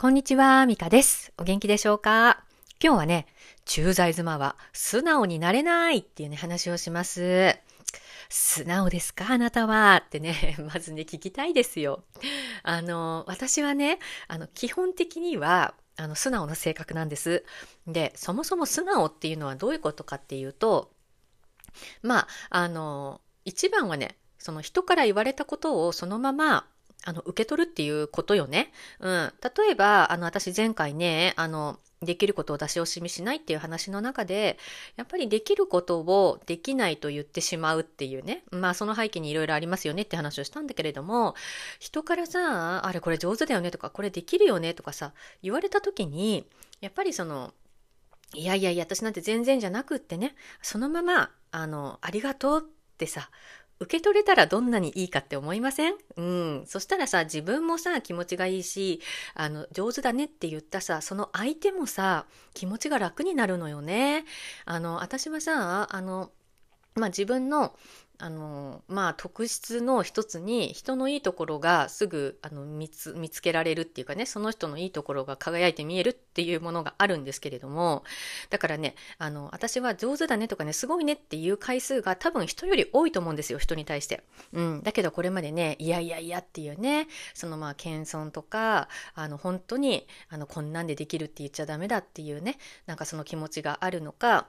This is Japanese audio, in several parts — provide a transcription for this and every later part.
こんにちは、ミカです。お元気でしょうか？今日はね、駐在妻は素直になれないっていうね、話をします。素直ですか？あなたは？ってね、まずね、聞きたいですよ。あの、私はね、あの、基本的には、あの、素直な性格なんです。で、そもそも素直っていうのはどういうことかっていうと、まあ、あの、一番はね、その人から言われたことをそのままあの、受け取るっていうことよね。うん。例えば、あの、私前回ね、あの、できることを出し惜しみしないっていう話の中で、やっぱりできることをできないと言ってしまうっていうね。まあその背景にいろいろありますよねって話をしたんだけれども、人からさ、あれこれ上手だよねとか、これできるよねとかさ、言われた時に、やっぱりその、いやいやいや、私なんて全然じゃなくってね、そのまま、あの、ありがとうってさ、受け取れたらどんなにいいかって思いません？うん。そしたらさ、自分もさ、気持ちがいいし、あの、上手だねって言ったさ、その相手もさ、気持ちが楽になるのよね。あの、私はさ、あの、まあ、自分のあのまあ特質の一つに人のいいところがすぐあの見つ見つけられるっていうかねその人のいいところが輝いて見えるっていうものがあるんですけれどもだからねあの私は上手だねとかねすごいねっていう回数が多分人より多いと思うんですよ人に対して。うん、だけどこれまでねいやいやいやっていうねそのまあ謙遜とかあの本当にあのこんなんでできるって言っちゃダメだっていうねなんかその気持ちがあるのか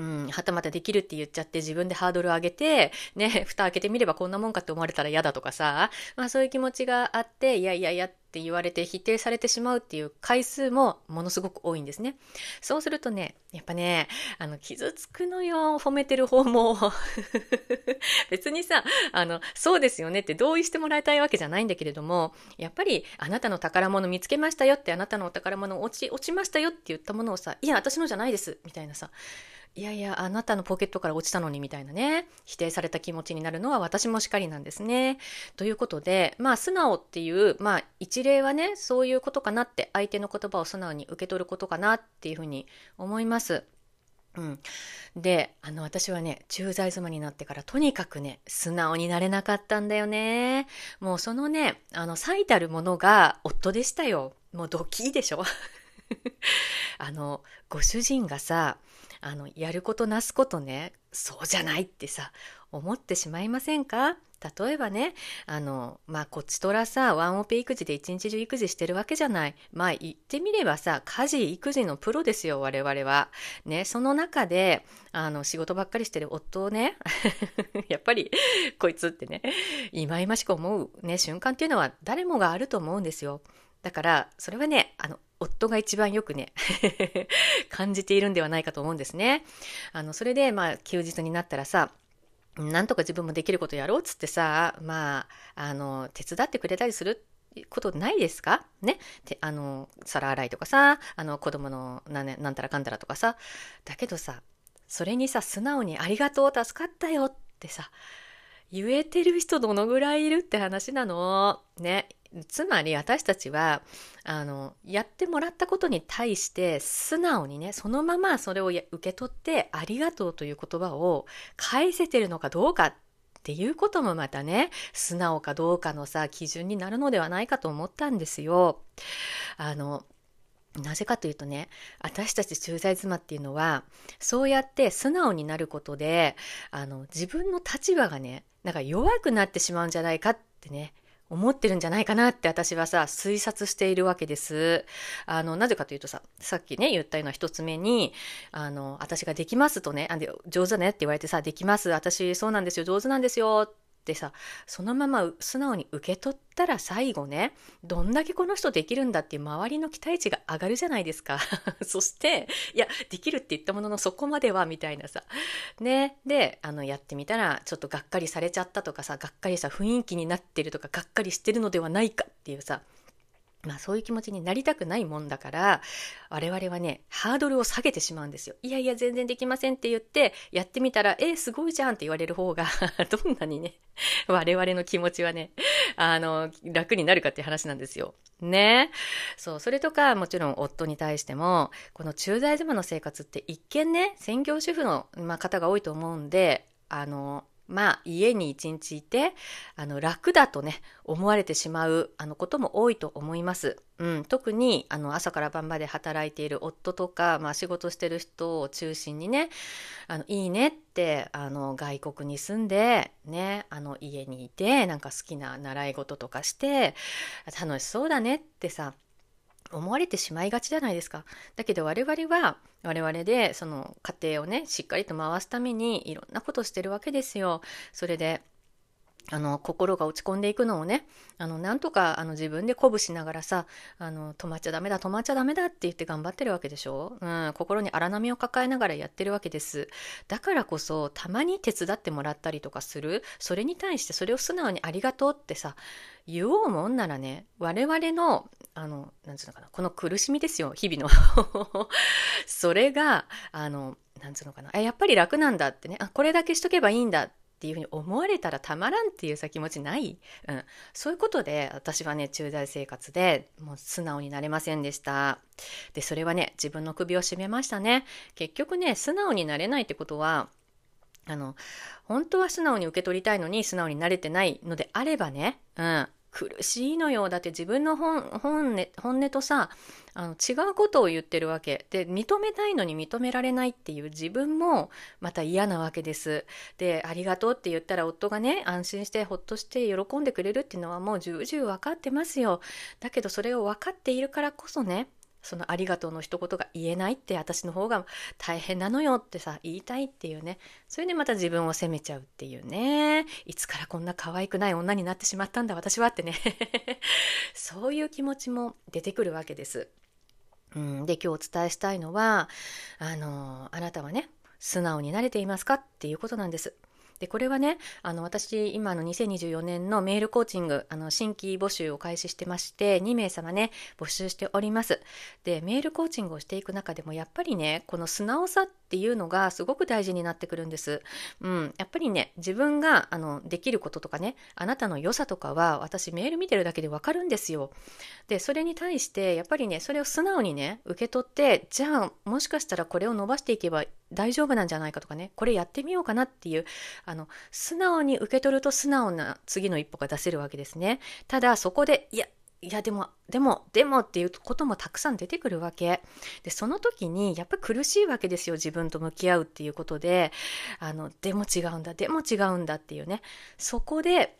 うん、はたまたできるって言っちゃって自分でハードル上げて、ね、蓋開けてみればこんなもんかって思われたら嫌だとかさ、まあそういう気持ちがあって、いやいやいやって言われて否定されてしまうっていう回数もものすごく多いんですね。そうするとね、やっぱね、あの、傷つくのよ、褒めてる方も。別にさ、あの、そうですよねって同意してもらいたいわけじゃないんだけれども、やっぱりあなたの宝物見つけましたよって、あなたのお宝物落ち、落ちましたよって言ったものをさ、いや、私のじゃないです、みたいなさ、いやいや、あなたのポケットから落ちたのにみたいなね、否定された気持ちになるのは私もしかりなんですね。ということで、まあ、素直っていう、まあ、一例はね、そういうことかなって、相手の言葉を素直に受け取ることかなっていうふうに思います。うん、であの私はね駐在妻になってからとにかくね素直になれなかったんだよね。もうそのねあの最たるものが夫でしたよ。もうドキーでしょ。あのご主人がさあのやることなすことねそうじゃないってさ思ってしまいませんか？例えばねあのまあこっちとらさワンオペ育児で一日中育児してるわけじゃないまあ言ってみればさ家事育児のプロですよ我々は。ねその中であの仕事ばっかりしてる夫をね やっぱりこいつってねいまいましく思う、ね、瞬間っていうのは誰もがあると思うんですよ。だからそれはねあの夫が一番よくね 感じているんではないかと思うんですね。あのそれでまあ休日になったらさなんとか自分もできることやろうっつってさまああの手伝ってくれたりすることないですか？ね？あの皿洗いとかさあの子供のな、ね、なんたらかんたらとかさ。だけどさそれにさ素直に「ありがとう助かったよ」ってさ言えてる人どのぐらいいるって話なの？ねつまり私たちはあのやってもらったことに対して素直にねそのままそれを受け取ってありがとうという言葉を返せてるのかどうかっていうこともまたね素直かどうかのさ基準になるのではないかと思ったんですよ。あのなぜかというとね私たち駐在妻っていうのはそうやって素直になることであの自分の立場がねなんか弱くなってしまうんじゃないかってね思ってるんじゃないかなって私はさ、推察しているわけです。あの、なぜかというとさ、さっきね、言ったような一つ目に、あの、私ができますとね、あ上手だねって言われてさ、できます、私そうなんですよ、上手なんですよってさそのまま素直に受け取ったら最後ねどんだけこの人できるんだっていう周りの期待値が上がるじゃないですか。そしていやできるって言ったもののそこまではみたいなさ。ね。であのやってみたらちょっとがっかりされちゃったとかさがっかりした雰囲気になってるとかがっかりしてるのではないかっていうさまあそういう気持ちになりたくないもんだから、我々はね、ハードルを下げてしまうんですよ。いやいや全然できませんって言って、やってみたら、え、すごいじゃんって言われる方が どんなにね、我々の気持ちはね、あの、楽になるかっていう話なんですよ。ね。そう、それとか、もちろん夫に対しても、この駐在妻の生活って一見ね、専業主婦の、まあ、方が多いと思うんで、あの、まあ家に一日いてあの楽だとね思われてしまうあのことも多いと思います。うん、特にあの朝から晩まで働いている夫とか、まあ、仕事してる人を中心にねあのいいねってあの外国に住んで、ね、あの家にいてなんか好きな習い事とかして楽しそうだねってさ思われてしまいがちじゃないですか。だけど我々は我々でその家庭をねしっかりと回すためにいろんなことしてるわけですよ。それであの心が落ち込んでいくのをねあのなんとかあの自分で鼓舞しながらさあの止まっちゃダメだ止まっちゃダメだって言って頑張ってるわけでしょ、うん、心に荒波を抱えながらやってるわけです。だからこそたまに手伝ってもらったりとかする。それに対してそれを素直にありがとうってさ言おうもんならね我々のあのなんつうのかなこの苦しみですよ日々の。それがあのなんつうのかなやっぱり楽なんだってねあこれだけしとけばいいんだっっていうふうに思われたらたまらんっていうさ気持ちない、うん、そういうことで私はね駐在生活でもう素直になれませんでした。でそれはね自分の首を絞めましたね。結局ね素直になれないってことはあの本当は素直に受け取りたいのに素直になれてないのであればね、うん、苦しいのよ。だって自分の本本音本音とさあの違うことを言ってるわけ。で認めたいのに認められないっていう自分もまた嫌なわけです。でありがとうって言ったら夫がね安心してほっとして喜んでくれるっていうのはもう重々分かってますよ。だけどそれを分かっているからこそねそのありがとうの一言が言えないって私の方が大変なのよってさ言いたいっていうねそれでまた自分を責めちゃうっていうねいつからこんな可愛くない女になってしまったんだ私はってね そういう気持ちも出てくるわけです。うん、で今日お伝えしたいのはあのあなたはね素直になれていますかっていうことなんです。で、これはね、あの、私、今の2024年のメールコーチング、あの、新規募集を開始してまして、2名様ね、募集しております。で、メールコーチングをしていく中でも、やっぱりね、この素直さっていうのがすごく大事になってくるんです。うん、やっぱりね、自分が、あの、できることとかね、あなたの良さとかは、私、メール見てるだけでわかるんですよ。で、それに対して、やっぱりね、それを素直にね、受け取って、じゃあ、もしかしたらこれを伸ばしていけば大丈夫なんじゃないかとかね、これやってみようかなっていう、あの、素直に受け取ると素直な次の一歩が出せるわけですね。ただそこで、いや、いやでも、でも、でもっていうこともたくさん出てくるわけ。で、その時にやっぱ苦しいわけですよ。自分と向き合うっていうことで、あの、でも違うんだ、でも違うんだっていうね。そこで、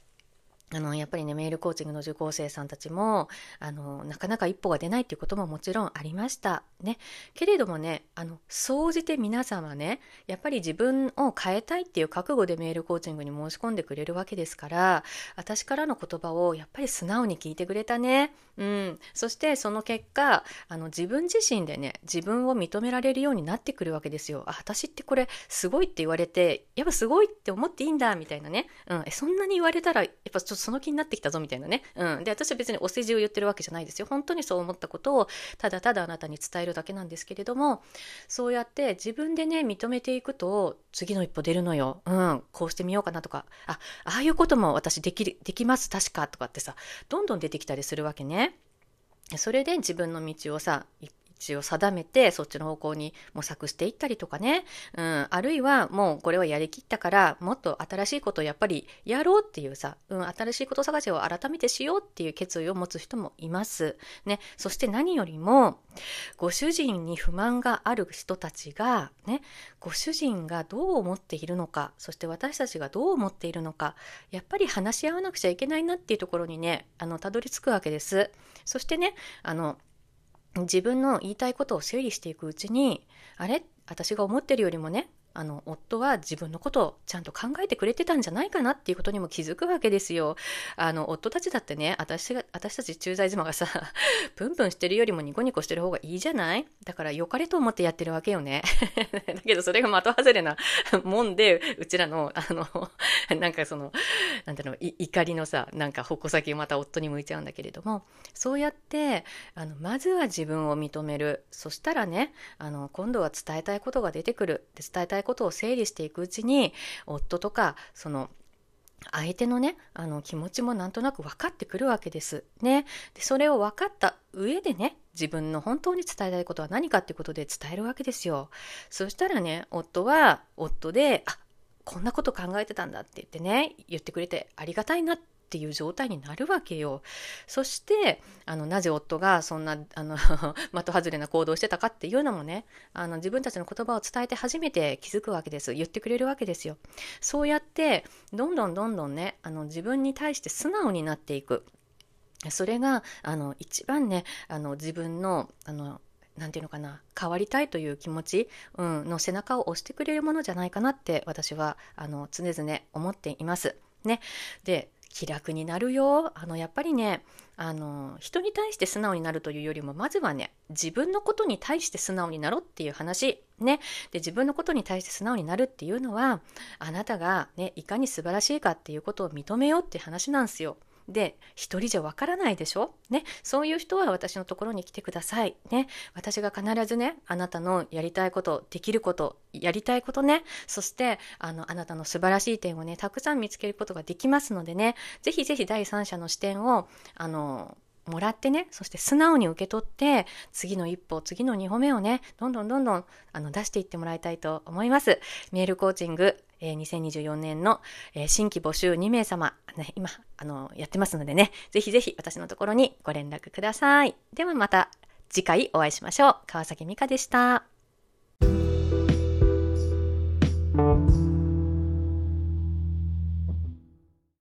あの、やっぱりね、メールコーチングの受講生さんたちも、あの、なかなか一歩が出ないっていうことももちろんありました。ね。けれどもね、あの、総じて皆様ね、やっぱり自分を変えたいっていう覚悟でメールコーチングに申し込んでくれるわけですから、私からの言葉をやっぱり素直に聞いてくれたね。うん。そしてその結果、あの、自分自身でね、自分を認められるようになってくるわけですよ。あ、私ってこれすごいって言われて、やっぱすごいって思っていいんだ、みたいなね。うん。え、そんなに言われたら、やっぱちょっとその気になってきたぞみたいなね。うん。で、私は別にお世辞を言ってるわけじゃないですよ。本当にそう思ったことをただただあなたに伝えるだけなんですけれども、そうやって自分でね、認めていくと、次の一歩出るのよ。うん。こうしてみようかなとか、あ、ああいうことも私できる、できます、確かとかってさ、どんどん出てきたりするわけね。それで自分の道をさ値を定めてそっちの方向に模索していったりとかね、うん、あるいはもうこれはやりきったからもっと新しいことをやっぱりやろうっていうさ、うん、新しいこと探しを改めてしようっていう決意を持つ人もいます。ね、そして何よりもご主人に不満がある人たちがねご主人がどう思っているのかそして私たちがどう思っているのかやっぱり話し合わなくちゃいけないなっていうところにねあのたどり着くわけです。そしてねあの自分の言いたいことを整理していくうちにあれ？私が思ってるよりもねあの夫は自分のことをちゃんと考えてくれてたんじゃないかなっていうことにも気づくわけですよ。あの夫たちだってね私が私たち駐在妻がさ プンプンしてるよりもニコニコしてる方がいいじゃない？だから良かれと思ってやってるわけよね。だけどそれが的外れな もんでうちらのあのなんかそのなんていうの怒りのさなんか矛先をまた夫に向いちゃうんだけれどもそうやってあのまずは自分を認めるそしたらねあの今度は伝えたいことが出てくる伝えたいいことを整理していくうちに夫とかその相手のねあの気持ちもなんとなく分かってくるわけです。ね、でそれを分かった上でね自分の本当に伝えたいことは何かっていうことで伝えるわけですよ。そしたらね夫は夫であこんなこと考えてたんだって言ってね、言ってくれてありがたいなっっていう状態になるわけよ。そして、あの、なぜ夫がそんな、あの 的外れな行動をしてたかっていうのもね、あの、自分たちの言葉を伝えて初めて気づくわけです。言ってくれるわけですよ。そうやって、どんどんどんどんね、あの、自分に対して素直になっていく。それが、あの、一番ね、あの、自分の、あの、なんていうのかな変わりたいという気持ち、うん、の背中を押してくれるものじゃないかなって私はあの常々思っています。ね、で気楽になるよ。あのやっぱりねあの人に対して素直になるというよりもまずはね自分のことに対して素直になろうっていう話。ね。で自分のことに対して素直になるっていうのはあなたがねいかに素晴らしいかっていうことを認めようっていう話なんですよ。で、一人じゃわからないでしょ？ね。そういう人は私のところに来てください。ね。私が必ずね、あなたのやりたいこと、できること、やりたいことね、そして、あの、あなたの素晴らしい点をね、たくさん見つけることができますのでね、ぜひぜひ第三者の視点を、あの、もらってね、そして素直に受け取って、次の一歩、次の二歩目をね、どんどんどんどんあの出していってもらいたいと思います。メールコーチング、えー、2024年の、えー、新規募集2名様、ね、今、あの、やってますのでね、ぜひぜひ私のところにご連絡ください。ではまた次回お会いしましょう。川崎美香でした。